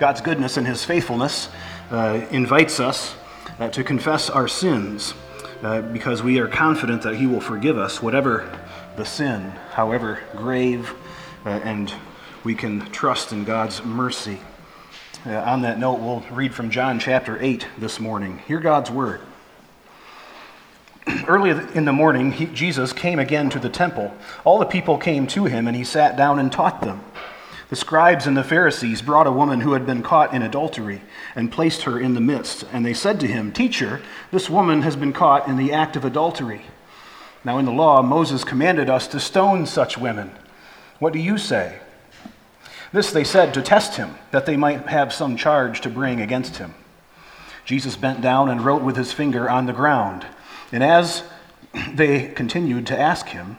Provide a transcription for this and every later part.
God's goodness and His faithfulness uh, invites us uh, to confess our sins uh, because we are confident that He will forgive us, whatever the sin, however grave, uh, and we can trust in God's mercy. Uh, on that note, we'll read from John chapter 8 this morning. Hear God's word. Early in the morning, he, Jesus came again to the temple. All the people came to him, and he sat down and taught them. The scribes and the Pharisees brought a woman who had been caught in adultery and placed her in the midst. And they said to him, Teacher, this woman has been caught in the act of adultery. Now, in the law, Moses commanded us to stone such women. What do you say? This they said to test him, that they might have some charge to bring against him. Jesus bent down and wrote with his finger on the ground. And as they continued to ask him,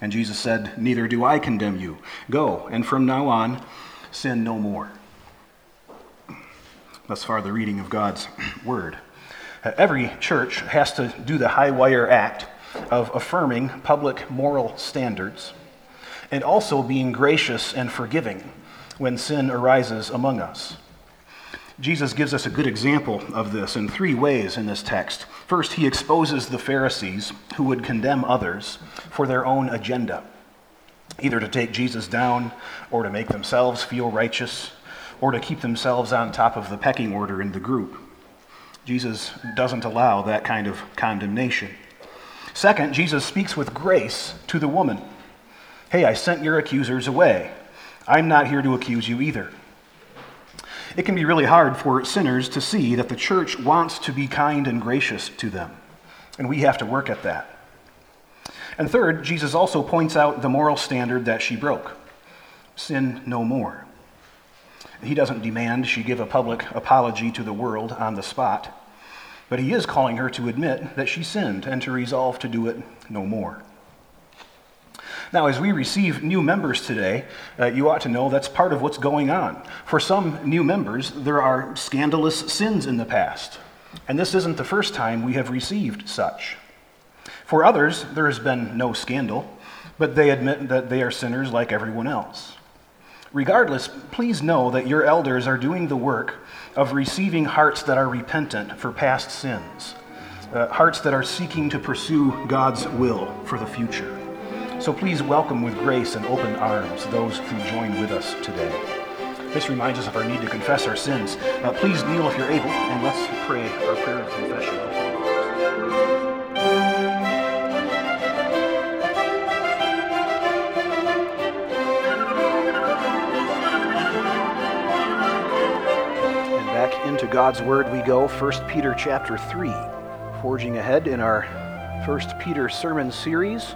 And Jesus said, Neither do I condemn you. Go, and from now on, sin no more. Thus far, the reading of God's word. Uh, every church has to do the high wire act of affirming public moral standards and also being gracious and forgiving when sin arises among us. Jesus gives us a good example of this in three ways in this text. First, he exposes the Pharisees who would condemn others for their own agenda, either to take Jesus down or to make themselves feel righteous or to keep themselves on top of the pecking order in the group. Jesus doesn't allow that kind of condemnation. Second, Jesus speaks with grace to the woman. Hey, I sent your accusers away. I'm not here to accuse you either it can be really hard for sinners to see that the church wants to be kind and gracious to them. And we have to work at that. And third, Jesus also points out the moral standard that she broke sin no more. He doesn't demand she give a public apology to the world on the spot, but he is calling her to admit that she sinned and to resolve to do it no more. Now, as we receive new members today, uh, you ought to know that's part of what's going on. For some new members, there are scandalous sins in the past, and this isn't the first time we have received such. For others, there has been no scandal, but they admit that they are sinners like everyone else. Regardless, please know that your elders are doing the work of receiving hearts that are repentant for past sins, uh, hearts that are seeking to pursue God's will for the future. So please welcome with grace and open arms those who join with us today. This reminds us of our need to confess our sins. Uh, please kneel if you're able, and let's pray our prayer of confession. And back into God's Word we go, 1 Peter chapter 3, forging ahead in our 1 Peter sermon series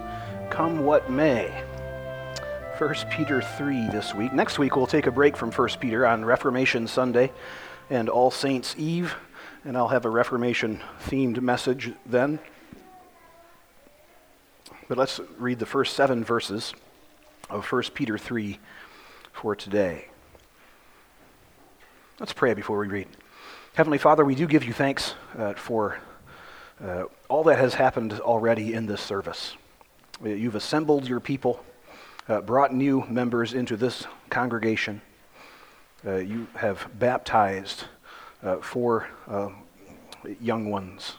come what may. 1 Peter 3 this week. Next week, we'll take a break from 1 Peter on Reformation Sunday and All Saints' Eve, and I'll have a Reformation themed message then. But let's read the first seven verses of 1 Peter 3 for today. Let's pray before we read. Heavenly Father, we do give you thanks uh, for uh, all that has happened already in this service. You've assembled your people, uh, brought new members into this congregation. Uh, you have baptized uh, four uh, young ones.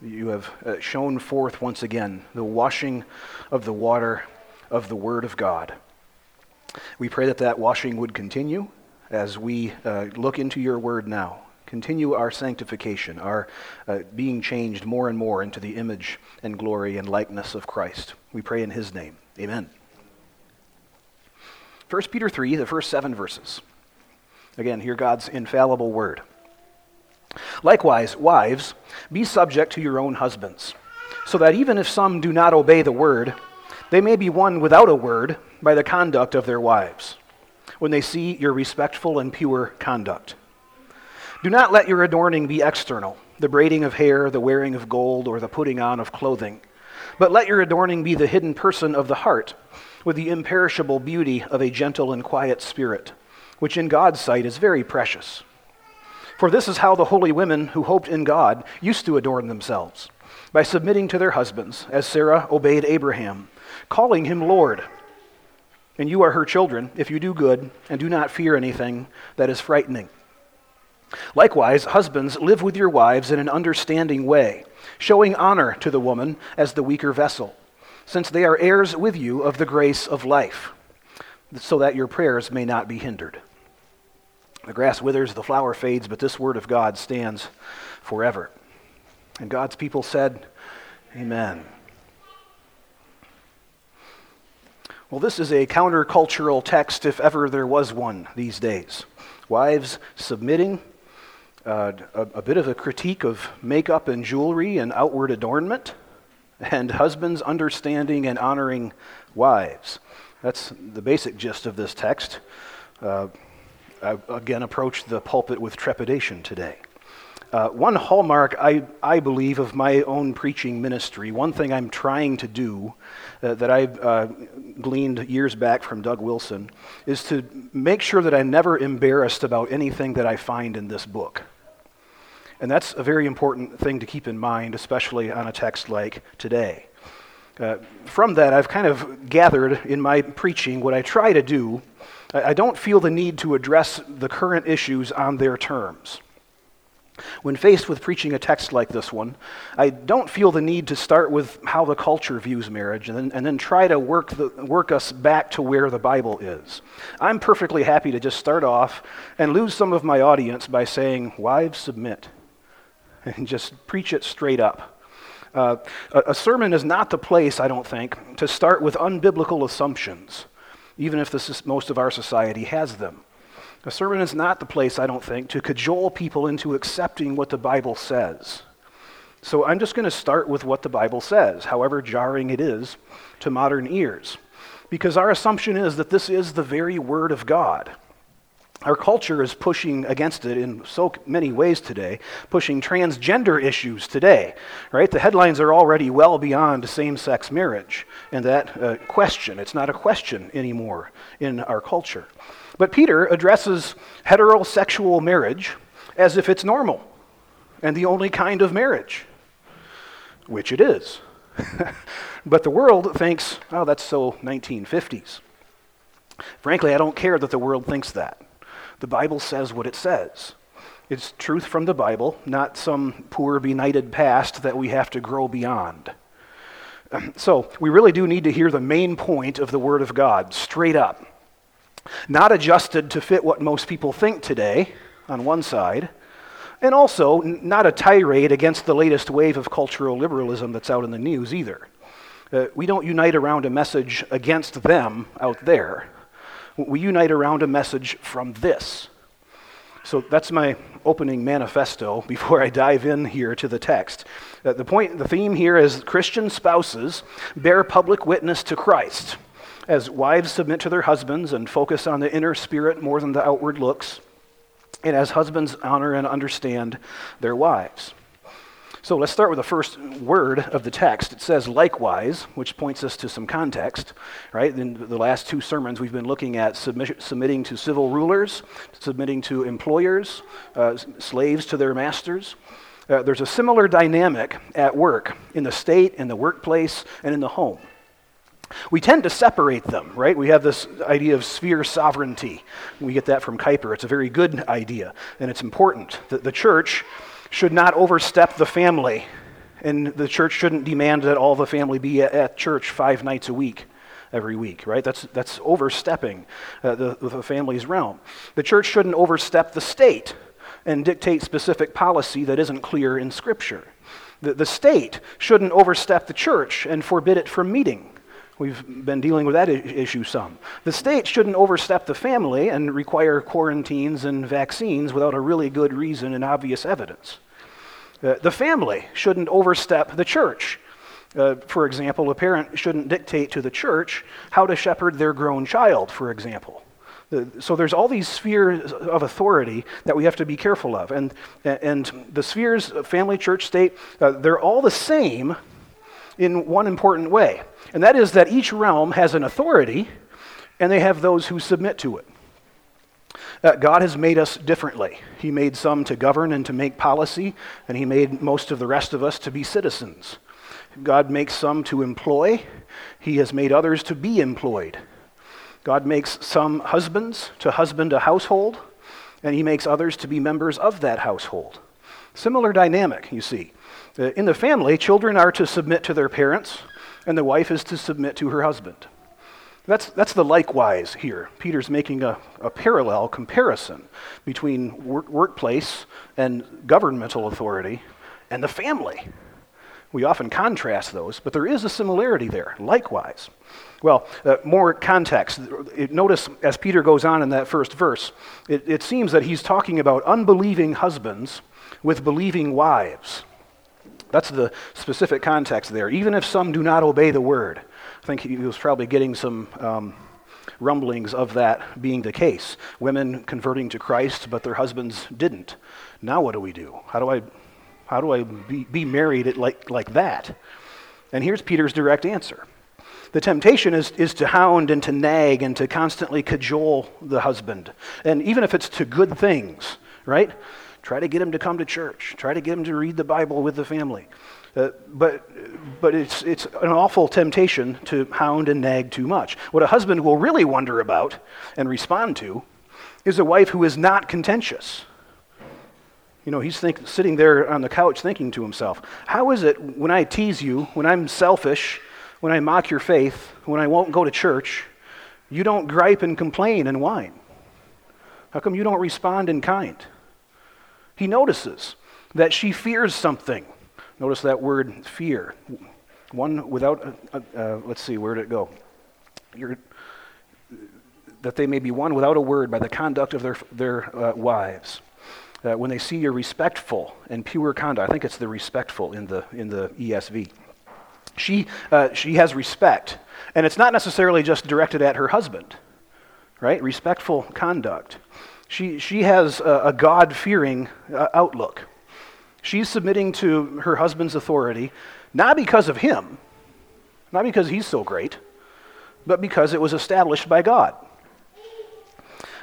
You have uh, shown forth once again the washing of the water of the Word of God. We pray that that washing would continue as we uh, look into your Word now. Continue our sanctification, our uh, being changed more and more into the image and glory and likeness of Christ. We pray in his name. Amen. 1 Peter 3, the first seven verses. Again, hear God's infallible word. Likewise, wives, be subject to your own husbands, so that even if some do not obey the word, they may be won without a word by the conduct of their wives, when they see your respectful and pure conduct. Do not let your adorning be external, the braiding of hair, the wearing of gold, or the putting on of clothing, but let your adorning be the hidden person of the heart, with the imperishable beauty of a gentle and quiet spirit, which in God's sight is very precious. For this is how the holy women who hoped in God used to adorn themselves, by submitting to their husbands, as Sarah obeyed Abraham, calling him Lord. And you are her children if you do good and do not fear anything that is frightening. Likewise, husbands, live with your wives in an understanding way, showing honor to the woman as the weaker vessel, since they are heirs with you of the grace of life, so that your prayers may not be hindered. The grass withers, the flower fades, but this word of God stands forever. And God's people said, Amen. Well, this is a countercultural text, if ever there was one these days. Wives submitting uh, a, a bit of a critique of makeup and jewelry and outward adornment, and husbands understanding and honoring wives. That's the basic gist of this text. Uh, I again approach the pulpit with trepidation today. Uh, one hallmark, I, I believe, of my own preaching ministry, one thing I'm trying to do uh, that I've uh, gleaned years back from Doug Wilson, is to make sure that I'm never embarrassed about anything that I find in this book. And that's a very important thing to keep in mind, especially on a text like today. Uh, from that, I've kind of gathered in my preaching what I try to do. I, don't feel the need to address the current issues on their terms. When faced with preaching a text like this one, I don't feel the need to start with how the culture views marriage and then, and then try to work, the, work us back to where the Bible is. I'm perfectly happy to just start off and lose some of my audience by saying, Wives, submit and just preach it straight up. Uh, a, sermon is not the place, I don't think, to start with unbiblical assumptions, even if this most of our society has them. A sermon is not the place, I don't think, to cajole people into accepting what the Bible says. So I'm just going to start with what the Bible says, however jarring it is to modern ears. Because our assumption is that this is the very Word of God. Our culture is pushing against it in so many ways today, pushing transgender issues today, right? The headlines are already well beyond same sex marriage and that uh, question. It's not a question anymore in our culture. But Peter addresses heterosexual marriage as if it's normal and the only kind of marriage, which it is. but the world thinks, oh, that's so 1950s. Frankly, I don't care that the world thinks that. The Bible says what it says. It's truth from the Bible, not some poor, benighted past that we have to grow beyond. So, we really do need to hear the main point of the Word of God straight up. Not adjusted to fit what most people think today, on one side, and also not a tirade against the latest wave of cultural liberalism that's out in the news either. Uh, we don't unite around a message against them out there we unite around a message from this. So that's my opening manifesto before I dive in here to the text. Uh, the point, the theme here is Christian spouses bear public witness to Christ as wives submit to their husbands and focus on the inner spirit more than the outward looks, and as husbands honor and understand their wives. So let's start with the first word of the text. It says likewise, which points us to some context, right? In the last two sermons, we've been looking at submi- submitting to civil rulers, submitting to employers, uh, slaves to their masters. Uh, there's a similar dynamic at work in the state, in the workplace, and in the home. We tend to separate them, right? We have this idea of sphere sovereignty. We get that from Kuyper. It's a very good idea, and it's important. that the church should not overstep the family, and the church shouldn't demand that all the family be at, church five nights a week every week, right? That's, that's overstepping uh, the, the family's realm. The church shouldn't overstep the state and dictate specific policy that isn't clear in Scripture. The, the state shouldn't overstep the church and forbid it from meeting. We've been dealing with that issue some. The state shouldn't overstep the family and require quarantines and vaccines without a really good reason and obvious evidence. Uh, the family shouldn't overstep the church. Uh, for example, a parent shouldn't dictate to the church how to shepherd their grown child, for example. Uh, so there's all these spheres of authority that we have to be careful of. And, and the spheres, of family, church, state, uh, they're all the same in one important way. And that is that each realm has an authority, and they have those who submit to it. Uh, God has made us differently. He made some to govern and to make policy, and He made most of the rest of us to be citizens. God makes some to employ, He has made others to be employed. God makes some husbands to husband a household, and He makes others to be members of that household. Similar dynamic, you see. Uh, in the family, children are to submit to their parents, and the wife is to submit to her husband. That's, that's the likewise here. Peter's making a, a parallel comparison between work, workplace and governmental authority and the family. We often contrast those, but there is a similarity there, likewise. Well, uh, more context. Notice as Peter goes on in that first verse, it, it seems that he's talking about unbelieving husbands with believing wives. That's the specific context there. Even if some do not obey the word. I think he was probably getting some um, rumblings of that being the case. Women converting to Christ, but their husbands didn't. Now what do we do? How do I, how do I be, be married like, like that? And here's Peter's direct answer. The temptation is, is to hound and to nag and to constantly cajole the husband. And even if it's to good things, right? Try to get him to come to church. Try to get him to read the Bible with the family. Uh, but but it's, it's an awful temptation to hound and nag too much. What a husband will really wonder about and respond to is a wife who is not contentious. You know, he's think, sitting there on the couch thinking to himself, How is it when I tease you, when I'm selfish, when I mock your faith, when I won't go to church, you don't gripe and complain and whine? How come you don't respond in kind? He notices that she fears something Notice that word fear. One without, uh, uh, let's see, where did it go? You're, that they may be won without a word by the conduct of their, their uh, wives. Uh, when they see your respectful and pure conduct, I think it's the respectful in the, in the ESV. She, uh, she has respect, and it's not necessarily just directed at her husband, right? Respectful conduct. She, she has a, a God fearing uh, outlook. She's submitting to her husband's authority, not because of him, not because he's so great, but because it was established by God.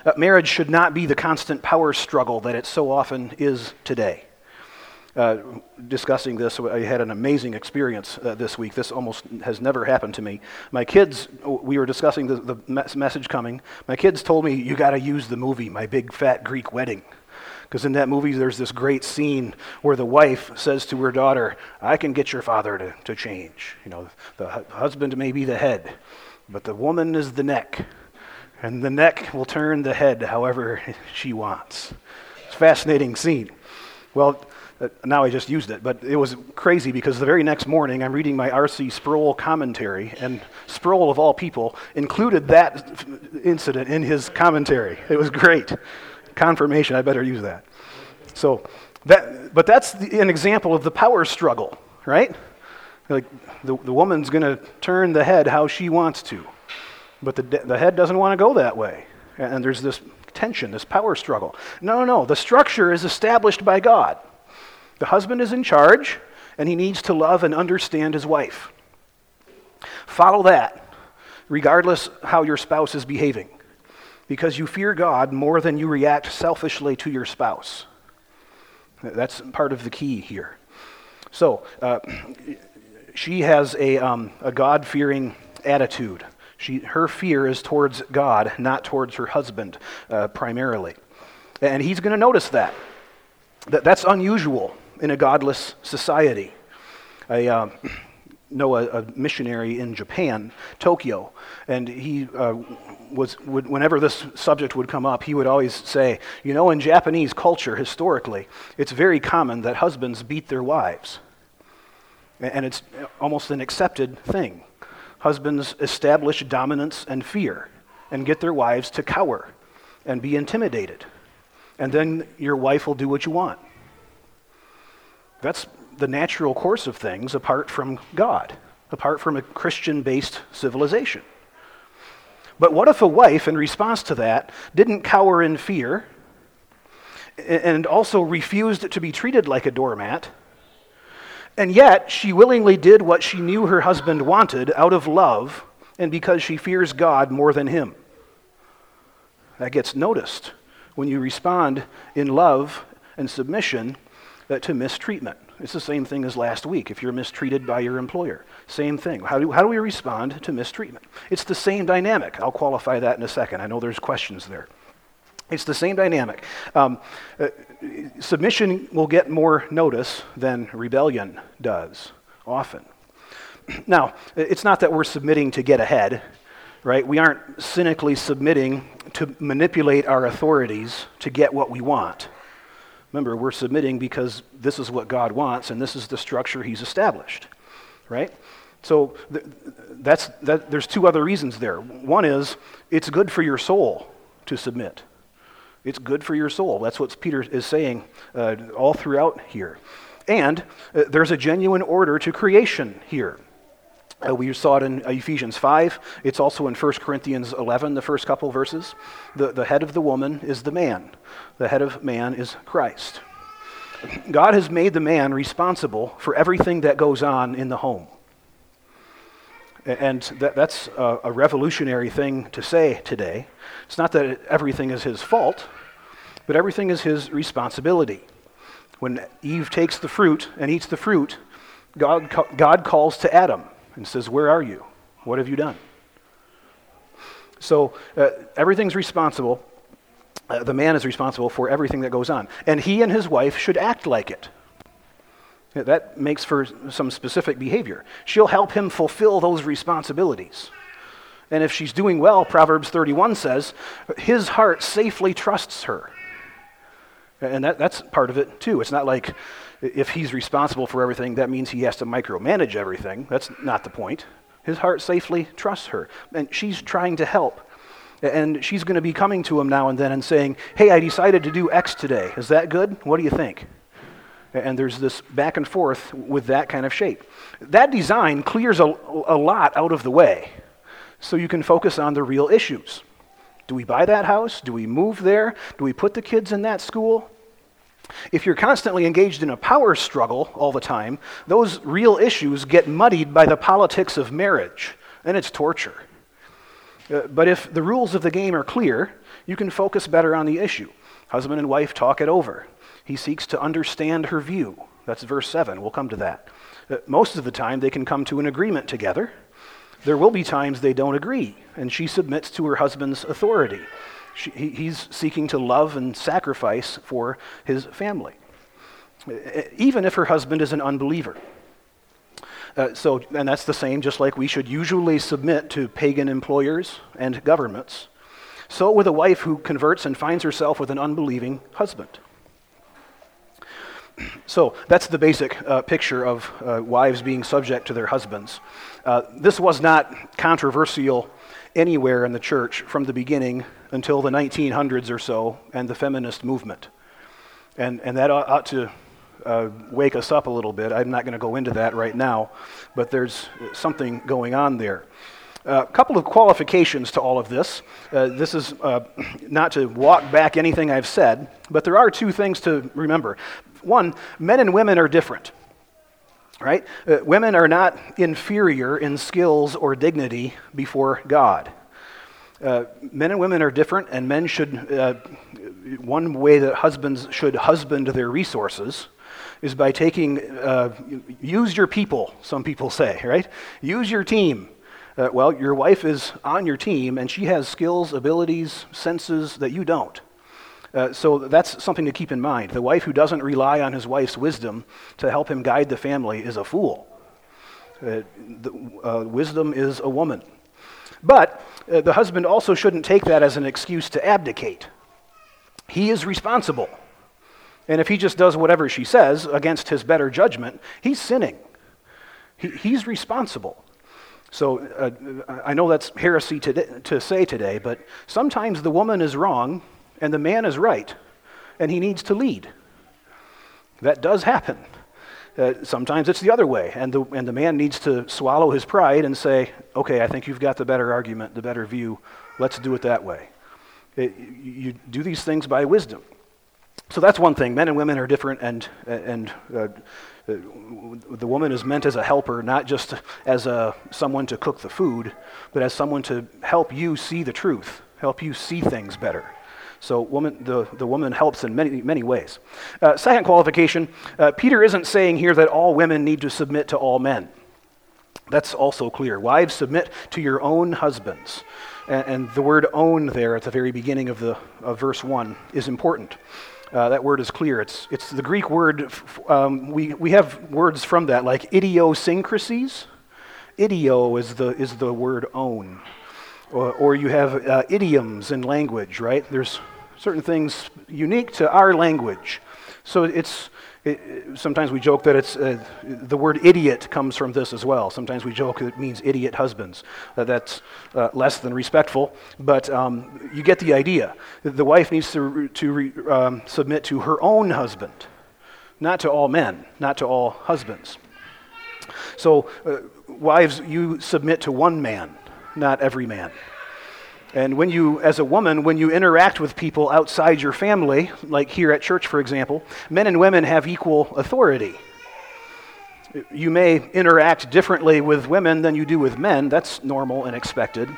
Uh, marriage should not be the constant power struggle that it so often is today. Uh, discussing this, I had an amazing experience uh, this week. This almost has never happened to me. My kids, we were discussing the, the message coming. My kids told me, You got to use the movie, My Big Fat Greek Wedding. Because in that movie, there's this great scene where the wife says to her daughter, I can get your father to, to change. You know, the husband may be the head, but the woman is the neck. And the neck will turn the head however she wants. It's a fascinating scene. Well, Uh, now I just used it, but it was crazy because the very next morning I'm reading my R.C. Sproul commentary, and Sproul, of all people, included that incident in his commentary. It was great confirmation, I better use that. So, that, but that's the, an example of the power struggle, right? Like the, the woman's going to turn the head how she wants to, but the, the head doesn't want to go that way. And there's this tension, this power struggle. No, no, no. The structure is established by God. The husband is in charge, and he needs to love and understand his wife. Follow that, regardless how your spouse is behaving because you fear God more than you react selfishly to your spouse. That's part of the key here. So, uh, she has a, um, a God fearing attitude. She, her fear is towards God, not towards her husband uh, primarily. And he's going to notice that. that. That's unusual in a godless society. I, uh, know a, a missionary in Japan, Tokyo, and he uh, was, would, whenever this subject would come up, he would always say, You know, in Japanese culture, historically, it's very common that husbands beat their wives. And it's almost an accepted thing. Husbands establish dominance and fear and get their wives to cower and be intimidated. And then your wife will do what you want. That's the natural course of things apart from God, apart from a Christian based civilization. But what if a wife, in response to that, didn't cower in fear and also refused to be treated like a doormat? And yet, she willingly did what she knew her husband wanted out of love and because she fears God more than him. That gets noticed when you respond in love and submission uh, to mistreatment. It's the same thing as last week if you're mistreated by your employer. Same thing. How do, how do we respond to mistreatment? It's the same dynamic. I'll qualify that in a second. I know there's questions there. It's the same dynamic. Um, uh, submission will get more notice than rebellion does, often. Now, it's not that we're submitting to get ahead, right? We aren't cynically submitting to manipulate our authorities to get what we want. Remember, we're submitting because this is what God wants and this is the structure He's established, right? So th- that's, that, there's two other reasons there. One is it's good for your soul to submit. It's good for your soul. That's what Peter is saying uh, all throughout here. And uh, there's a genuine order to creation here. Uh, we saw it in uh, Ephesians 5. It's also in 1 Corinthians 11, the first couple verses. The, the head of the woman is the man, the head of man is Christ. God has made the man responsible for everything that goes on in the home. And that, that's a, a revolutionary thing to say today. It's not that everything is his fault, but everything is his responsibility. When Eve takes the fruit and eats the fruit, God, God calls to Adam and says, Where are you? What have you done? So uh, everything's responsible. Uh, the man is responsible for everything that goes on. And he and his wife should act like it. That makes for some specific behavior. She'll help him fulfill those responsibilities. And if she's doing well, Proverbs 31 says, his heart safely trusts her. And that, that's part of it, too. It's not like if he's responsible for everything, that means he has to micromanage everything. That's not the point. His heart safely trusts her. And she's trying to help. And she's going to be coming to him now and then and saying, Hey, I decided to do X today. Is that good? What do you think? And there's this back and forth with that kind of shape. That design clears a, a lot out of the way so you can focus on the real issues. Do we buy that house? Do we move there? Do we put the kids in that school? If you're constantly engaged in a power struggle all the time, those real issues get muddied by the politics of marriage, and it's torture. Uh, but if the rules of the game are clear, you can focus better on the issue. Husband and wife talk it over. He seeks to understand her view. That's verse 7. We'll come to that. Uh, most of the time, they can come to an agreement together. There will be times they don't agree, and she submits to her husband's authority. She, he, he's seeking to love and sacrifice for his family, even if her husband is an unbeliever. Uh, so, and that's the same, just like we should usually submit to pagan employers and governments. So, with a wife who converts and finds herself with an unbelieving husband. So, that's the basic uh, picture of uh, wives being subject to their husbands. Uh, this was not controversial anywhere in the church from the beginning until the 1900s or so and the feminist movement. And, and that ought, ought to uh, wake us up a little bit. I'm not going to go into that right now, but there's something going on there. A uh, couple of qualifications to all of this. Uh, this is uh, not to walk back anything I've said, but there are two things to remember. One, men and women are different right? Uh, women are not inferior in skills or dignity before God. Uh, men and women are different, and men should, uh, one way that husbands should husband their resources is by taking, uh, use your people, some people say, right? Use your team. Uh, well, your wife is on your team, and she has skills, abilities, senses that you don't. Uh, so that's something to keep in mind. The wife who doesn't rely on his wife's wisdom to help him guide the family is a fool. Uh, the, uh, wisdom is a woman. But uh, the husband also shouldn't take that as an excuse to abdicate. He is responsible. And if he just does whatever she says against his better judgment, he's sinning. He, he's responsible. So uh, I know that's heresy to, to say today, but sometimes the woman is wrong and the man is right, and he needs to lead. That does happen. Uh, sometimes it's the other way, and the, and the man needs to swallow his pride and say, okay, I think you've got the better argument, the better view. Let's do it that way. It, you do these things by wisdom. So that's one thing. Men and women are different, and, and uh, the woman is meant as a helper, not just as a, someone to cook the food, but as someone to help you see the truth, help you see things better. So woman, the, the woman helps in many, many ways. Uh, second qualification uh, Peter isn't saying here that all women need to submit to all men. That's also clear. Wives, submit to your own husbands. And, and the word own there at the very beginning of, the, of verse 1 is important. Uh, that word is clear. It's, it's the Greek word, um, we, we have words from that, like idiosyncrasies. Idio is the, is the word own. Or, or you have uh, idioms in language, right? There's certain things unique to our language. So it's, it, sometimes we joke that it's uh, the word idiot comes from this as well. Sometimes we joke it means idiot husbands. Uh, that's uh, less than respectful, but um, you get the idea. The wife needs to, to re, um, submit to her own husband, not to all men, not to all husbands. So, uh, wives, you submit to one man, not every man. And when you, as a woman, when you interact with people outside your family, like here at church, for example, men and women have equal authority. You may interact differently with women than you do with men. That's normal and expected.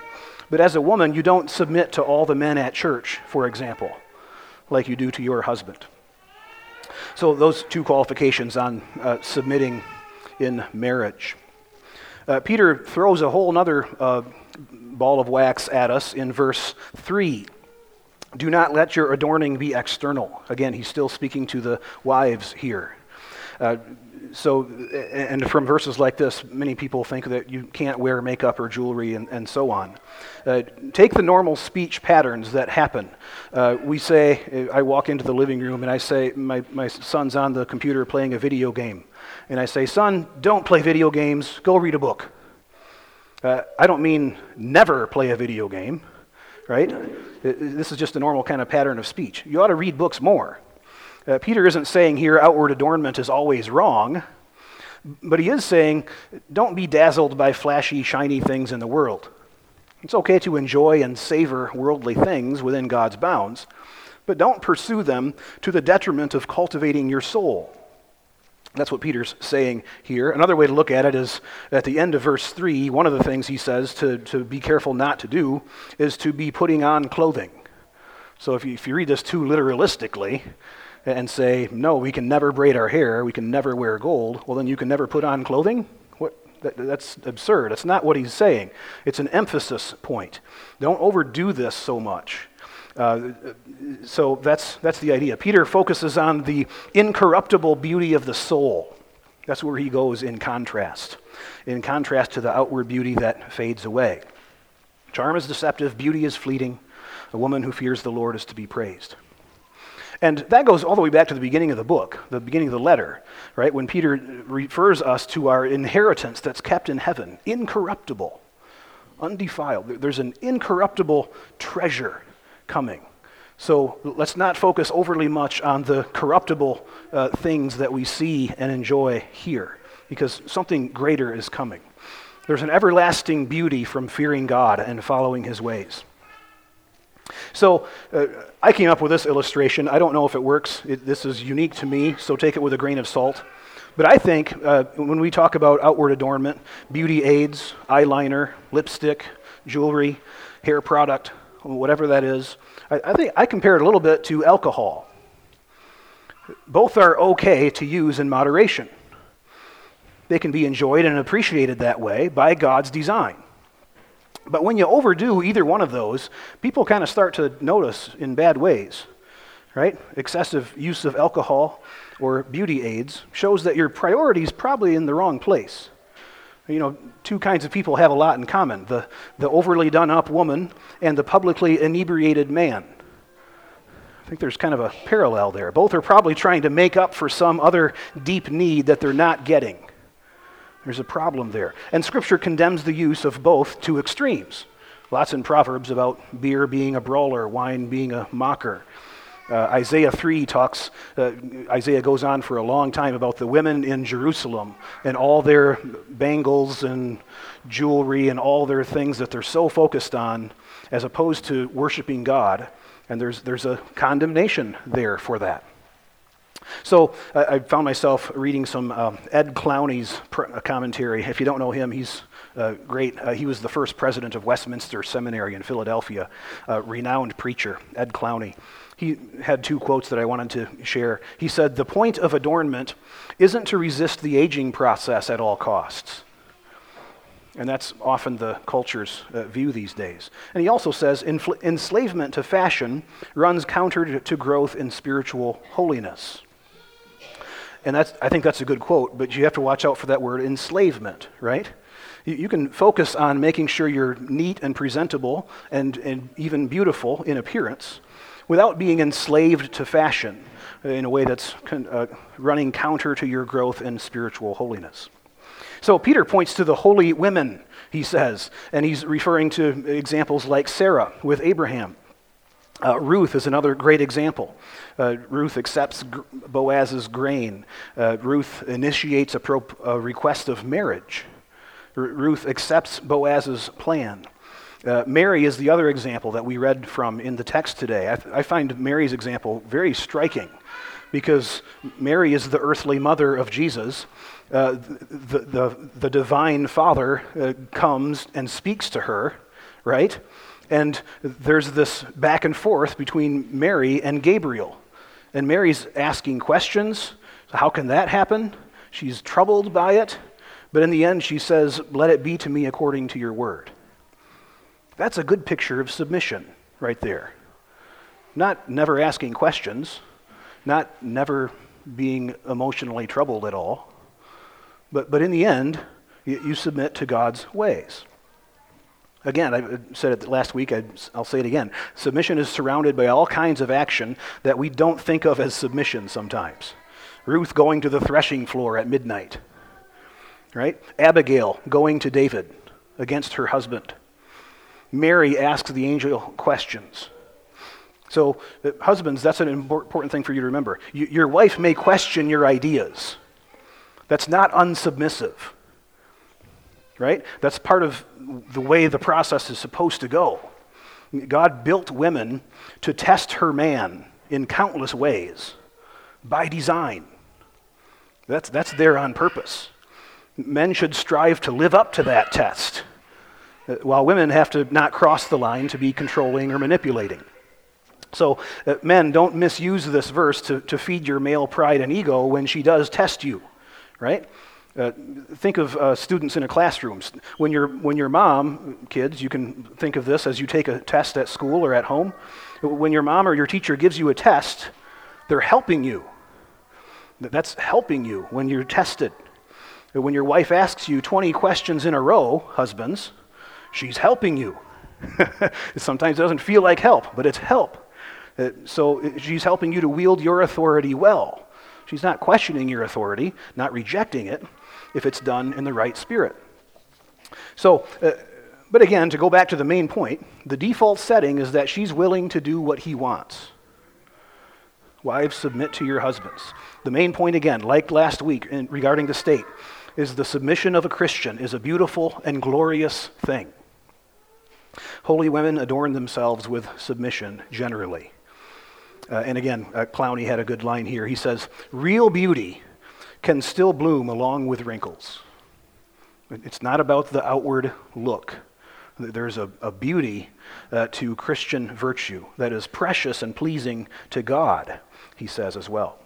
But as a woman, you don't submit to all the men at church, for example, like you do to your husband. So, those two qualifications on uh, submitting in marriage. Uh, Peter throws a whole other uh, ball of wax at us in verse 3. Do not let your adorning be external. Again, he's still speaking to the wives here. Uh, so, and from verses like this, many people think that you can't wear makeup or jewelry and, and so on. Uh, take the normal speech patterns that happen. Uh, we say, I walk into the living room and I say, my, my son's on the computer playing a video game. And I say, Son, don't play video games, go read a book. Uh, I don't mean never play a video game, right? This is just a normal kind of pattern of speech. You ought to read books more. Uh, Peter isn't saying here outward adornment is always wrong, but he is saying don't be dazzled by flashy, shiny things in the world. It's okay to enjoy and savor worldly things within God's bounds, but don't pursue them to the detriment of cultivating your soul. That's what Peter's saying here. Another way to look at it is at the end of verse 3, one of the things he says to, to be careful not to do is to be putting on clothing. So if you, if you read this too literalistically and say, no, we can never braid our hair, we can never wear gold, well, then you can never put on clothing? What, that, that's absurd. That's not what he's saying. It's an emphasis point. Don't overdo this so much. Uh, so that's, that's the idea. Peter focuses on the incorruptible beauty of the soul. That's where he goes in contrast, in contrast to the outward beauty that fades away. Charm is deceptive, beauty is fleeting. A woman who fears the Lord is to be praised. And that goes all the way back to the beginning of the book, the beginning of the letter, right? When Peter refers us to our inheritance that's kept in heaven, incorruptible, undefiled. There's an incorruptible treasure coming. So let's not focus overly much on the corruptible uh, things that we see and enjoy here, because something greater is coming. There's an everlasting beauty from fearing God and following his ways. So uh, I came up with this illustration. I don't know if it works. It, this is unique to me, so take it with a grain of salt. But I think uh, when we talk about outward adornment, beauty aids, eyeliner, lipstick, jewelry, hair product, whatever that is. I, I think I compare it a little bit to alcohol. Both are okay to use in moderation. They can be enjoyed and appreciated that way by God's design. But when you overdo either one of those, people kind of start to notice in bad ways, right? Excessive use of alcohol or beauty aids shows that your priorities probably in the wrong place. You know, two kinds of people have a lot in common the, the overly done up woman and the publicly inebriated man. I think there's kind of a parallel there. Both are probably trying to make up for some other deep need that they're not getting. There's a problem there. And Scripture condemns the use of both to extremes. Lots in Proverbs about beer being a brawler, wine being a mocker. Uh, Isaiah 3 talks, uh, Isaiah goes on for a long time about the women in Jerusalem and all their bangles and jewelry and all their things that they're so focused on as opposed to worshiping God. And there's, there's a condemnation there for that. So I, I found myself reading some um, Ed Clowney's pr- commentary. If you don't know him, he's uh, great. Uh, he was the first president of Westminster Seminary in Philadelphia, a renowned preacher, Ed Clowney. He had two quotes that I wanted to share. He said, The point of adornment isn't to resist the aging process at all costs. And that's often the culture's uh, view these days. And he also says enslavement to fashion runs counter to, growth in spiritual holiness. And that's, I think that's a good quote, but you have to watch out for that word enslavement, right? You, you can focus on making sure you're neat and presentable and, and even beautiful in appearance without being enslaved to fashion in a way that's con- uh, running counter to your growth in spiritual holiness. So Peter points to the holy women, he says, and he's referring to examples like Sarah with Abraham. Uh, Ruth is another great example. Uh, Ruth accepts Boaz's grain. Uh, Ruth initiates a, pro- a, request of marriage. R- Ruth accepts Boaz's plan. Uh, Mary is the other example that we read from in the text today. I, th- I find Mary's example very striking because Mary is the earthly mother of Jesus, uh, the, the, the, divine Father uh, comes and speaks to her, right? And there's this back and forth between Mary and Gabriel. And Mary's asking questions. How can that happen? She's troubled by it. But in the end, she says, Let it be to me according to your word. That's a good picture of submission right there. Not never asking questions, not never being emotionally troubled at all, but, but in the end, you, you submit to God's ways. Again, I said it last week, i will say it again. Submission is surrounded by all kinds of action that we don't think of as submission sometimes. Ruth going to the threshing floor at midnight, right? Abigail going to David against her husband. Mary asks the angel questions. So, uh, husbands, that's an important thing for you to remember. You, your wife may question your ideas. That's not unsubmissive, right? That's part of the way the process is supposed to go. God built women to test her man in countless ways by design. That's, that's there on purpose. Men should strive to live up to that test, while women have to not cross the line to be controlling or manipulating. So, uh, men, don't misuse this verse to, to feed your male pride and ego when she does test you right? Uh, think of uh, students in a classroom. When your, when your mom, kids, you can think of this as you take a test at school or at home. When your mom or your teacher gives you a test, they're helping you. That's helping you when you're tested. When your wife asks you 20 questions in a row, husbands, she's helping you. Sometimes it doesn't feel like help, but it's help. Uh, so she's helping you to wield your authority well. She's not questioning your authority, not rejecting it, if it's done in the right spirit. So, uh, but again, to go back to the main point, the default setting is that she's willing to do what he wants. Wives, submit to your husbands. The main point, again, like last week in, regarding the state, is the submission of a Christian is a beautiful and glorious thing. Holy women adorn themselves with submission generally. Uh, and again, uh, Clowney had a good line here. He says, Real beauty can still bloom along with wrinkles. It's not about the outward look. There's a, a beauty uh, to Christian virtue that is precious and pleasing to God, he says as well.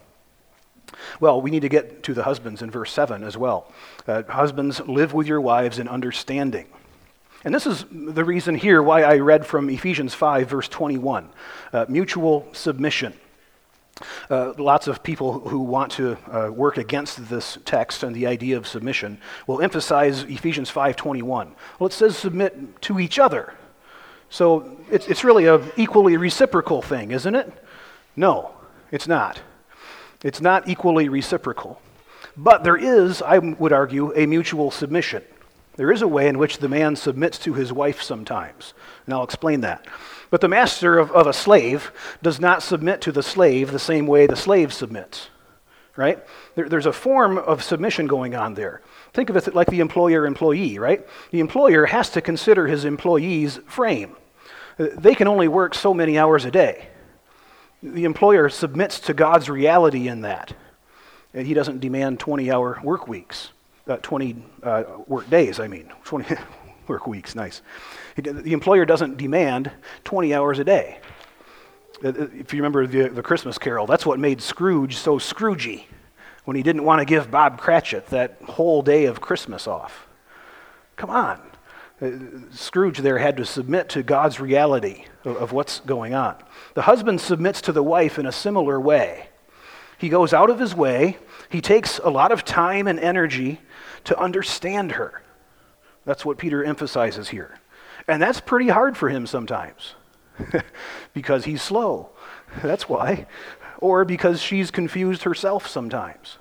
Well, we need to get to the husbands in verse 7 as well. Uh, husbands, live with your wives in understanding. And this is the reason here why I read from Ephesians 5, verse 21 uh, mutual submission. Uh, lots of people who want to uh, work against this text and the idea of submission will emphasize Ephesians 5:21. Well, it says submit to each other. So it's, it's really an equally reciprocal thing, isn't it? No, it's not. It's not equally reciprocal. But there is, I would argue, a mutual submission. There is a way in which the man submits to his wife sometimes, and I'll explain that. But the master of, of a slave does not submit to the slave the same way the slave submits, right? There, there's a form of submission going on there. Think of it like the employer employee, right? The employer has to consider his employee's frame. They can only work so many hours a day. The employer submits to God's reality in that. He doesn't demand 20 hour work weeks, uh, 20 uh, work days, I mean. 20 work weeks, nice. The employer doesn't demand 20 hours a day. Uh, uh, if you remember the, the Christmas carol, that's what made Scrooge so Scroogey when he didn't want to give Bob Cratchit that whole day of Christmas off. Come on. Uh, Scrooge there had to submit to God's reality of, of what's going on. The husband submits to the wife in a similar way. He goes out of his way, he takes a lot of time and energy to understand her. That's what Peter emphasizes here. And that's pretty hard for him sometimes because he's slow. That's why. Or because she's confused herself sometimes.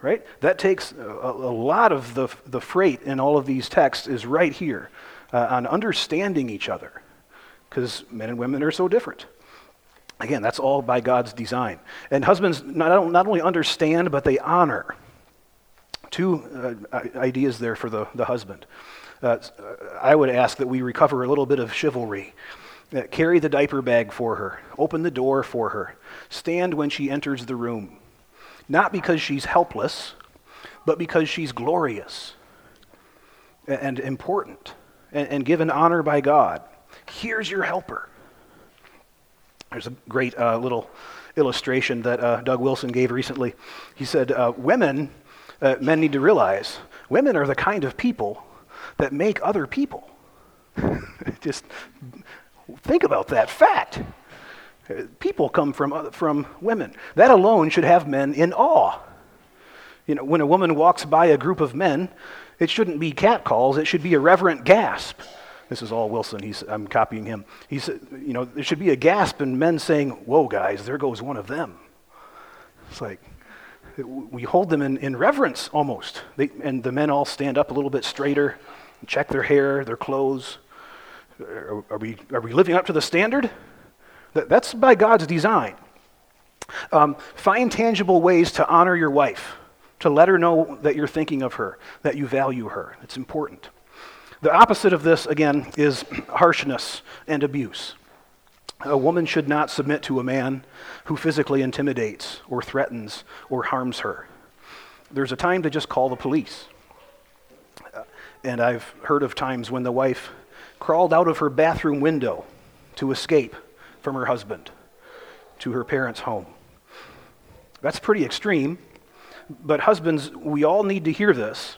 Right? That takes a, a lot of the, the freight in all of these texts is right here uh, on understanding each other because men and women are so different. Again, that's all by God's design. And husbands not, not only understand, but they honor. Two uh, ideas there for the, the husband. Uh, I would ask that we recover a little bit of chivalry. Uh, carry the diaper bag for her, open the door for her, stand when she enters the room. Not because she's helpless, but because she's glorious and important and, and given honor by God. Here's your helper. There's a great uh, little illustration that uh, Doug Wilson gave recently. He said, uh, Women, uh, men need to realize, women are the kind of people that make other people. Just think about that fact. People come from, from women. That alone should have men in awe. You know, when a woman walks by a group of men, it shouldn't be catcalls, it should be a reverent gasp. This is all Wilson. He's, I'm copying him. He said, you know, there should be a gasp and men saying, Whoa, guys, there goes one of them. It's like, we hold them in, in reverence almost. They, and the men all stand up a little bit straighter, check their hair, their clothes. Are, are we, are we living up to the standard? That, that's by God's design. Um, find tangible ways to honor your wife, to let her know that you're thinking of her, that you value her. It's important. The opposite of this, again, is harshness and abuse. A woman should not submit to a man who physically intimidates or threatens or harms her. There's a time to just call the police. Uh, and I've heard of times when the wife crawled out of her bathroom window to escape from her husband to her parents' home. That's pretty extreme, but husbands, we all need to hear this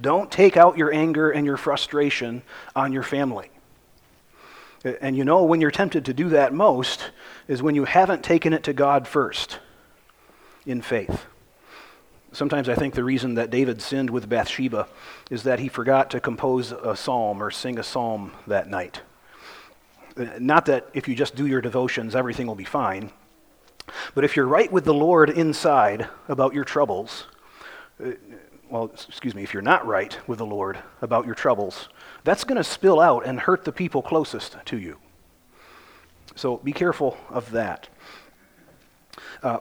don't take out your anger and your frustration on your family. And you know when you're tempted to do that most is when you haven't taken it to God first in faith. Sometimes I think the reason that David sinned with Bathsheba is that he forgot to compose a psalm or sing a psalm that night. Uh, not that if you just do your devotions, everything will be fine. But if you're right with the Lord inside about your troubles, uh, well, excuse me, if you're not right with the Lord about your troubles, that's going to spill out and hurt the people closest to you. So be careful of that. Uh,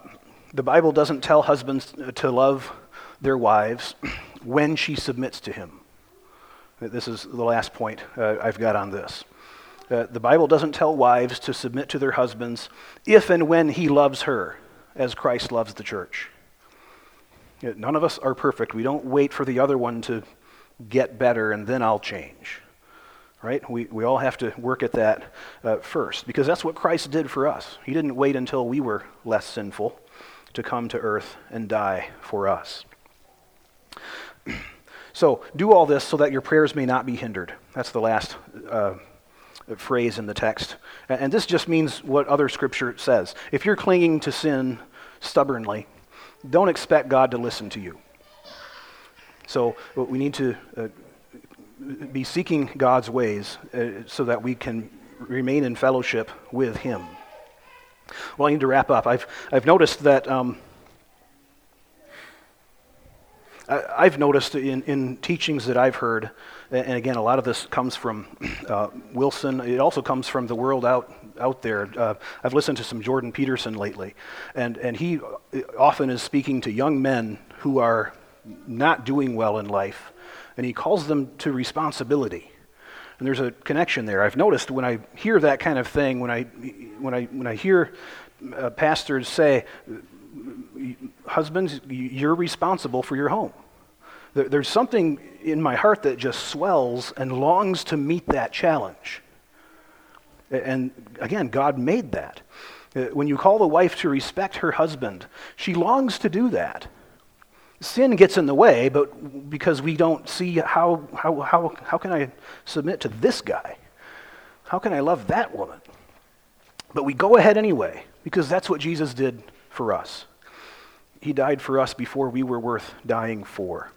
the Bible doesn't tell husbands to love their wives when she submits to him. This is the last point uh, I've got on this. Uh, the Bible doesn't tell wives to submit to their husbands if and when he loves her as Christ loves the church. None of us are perfect. We don't wait for the other one to get better and then I'll change. Right? We, we all have to work at that uh, first because that's what Christ did for us. He didn't wait until we were less sinful to come to earth and die for us. so, do all this so that your prayers may not be hindered. That's the last uh, phrase in the text. And this just means what other scripture says. If you're clinging to sin stubbornly, don't expect God to listen to you. So we need to uh, be seeking God's ways uh, so that we can remain in fellowship with Him. Well, I need to wrap up. I've, I've noticed that. Um, I, have noticed in, in teachings that I've heard, and again, a lot of this comes from uh, Wilson. It also comes from the world out, out there. Uh, I've listened to some Jordan Peterson lately, and, and he often is speaking to young men who are not doing well in life, and he calls them to responsibility. And there's a connection there. I've noticed when I hear that kind of thing, when I, when I, when I hear uh, pastors say, husbands, you're responsible for your home. There's something in my heart that just swells and longs to meet that challenge. And again, God made that. Uh, when you call the wife to respect her husband, she longs to do that. Sin gets in the way, but because we don't see how, how, how, how can I submit to this guy? How can I love that woman? But we go ahead anyway, because that's what Jesus did for us. He died for us before we were worth dying for.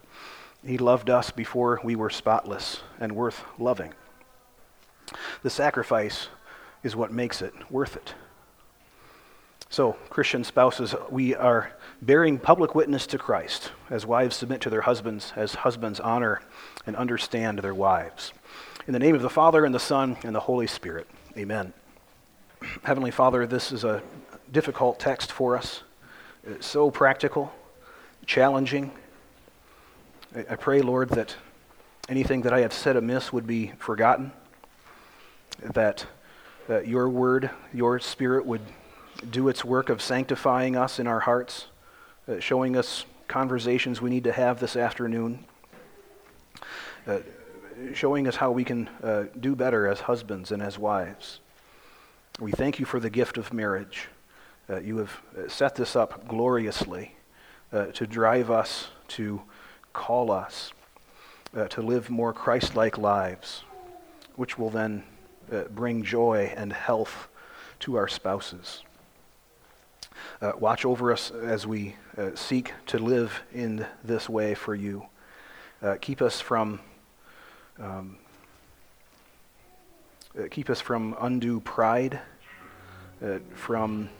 He loved us before we were spotless and worth loving. The sacrifice is what makes it worth it. So, Christian spouses, we are bearing public witness to Christ as wives submit to their husbands, as husbands honor and understand their wives. In the name of the Father, and the Son, and the Holy Spirit. Amen. Heavenly Father, this is a difficult text for us. It's so practical, challenging, I pray, Lord, that anything that I have said amiss would be forgotten, that, that your word, your spirit would do its work of sanctifying us in our hearts, uh, showing us conversations we need to have this afternoon, uh, showing us how we can uh, do better as husbands and as wives. We thank you for the gift of marriage. Uh, you have uh, set this up gloriously uh, to drive us to call us to live more Christ like lives, which will then bring joy and health to our spouses. Uh, watch over us as we uh, seek to live in this way for you. Uh, keep us from um, uh, keep us from undue pride, from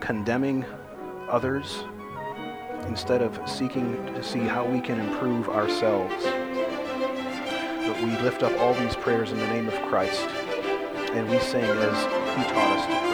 condemning others instead of seeking to see how we can improve ourselves. But we lift up all these prayers in the name of Christ, and we sing as He taught us to pray.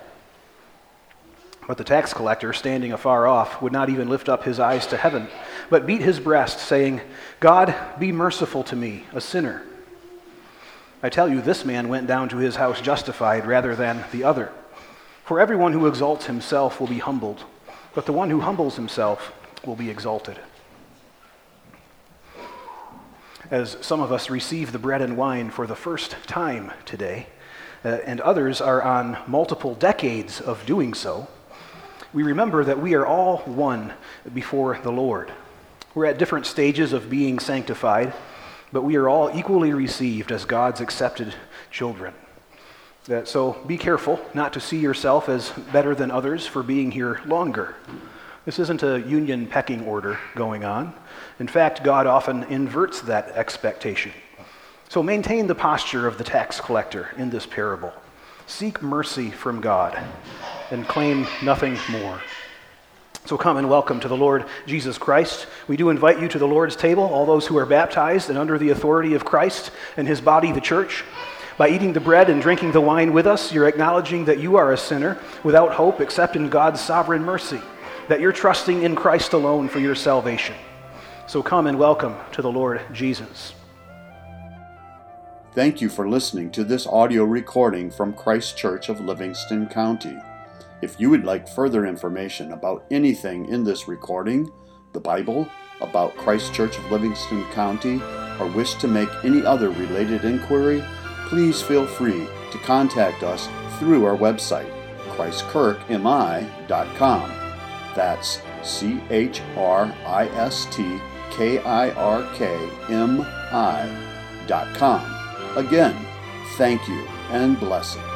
But the tax collector, standing afar off, would not even lift up his eyes to heaven, but beat his breast, saying, God, be merciful to me, a sinner. I tell you, this man went down to his house justified rather than the other. For everyone who exalts himself will be humbled, but the one who humbles himself will be exalted. As some of us receive the bread and wine for the first time today, uh, and others are on multiple decades of doing so, we remember that we are all one before the Lord. We're at different stages of being sanctified, but we are all equally received as God's accepted children. Uh, so be careful not to see yourself as better than others for being here longer. This isn't a union pecking order going on. In fact, God often inverts that expectation. So maintain the posture of the tax collector in this parable. Seek mercy from God and claim nothing more. So come and welcome to the Lord Jesus Christ. We do invite you to the Lord's table, all those who are baptized and under the authority of Christ and his body, the church. By eating the bread and drinking the wine with us, you're acknowledging that you are a sinner without hope except in God's sovereign mercy, that you're trusting in Christ alone for your salvation. So come and welcome to the Lord Jesus. Thank you for listening to this audio recording from Christ Church of Livingston County. If you would like further information about anything in this recording, the Bible, about Christ Church of Livingston County, or wish to make any other related inquiry, please feel free to contact us through our website, christkirkmi.com. That's C H R I S T K I R K M I dot com. Again, thank you and blessings.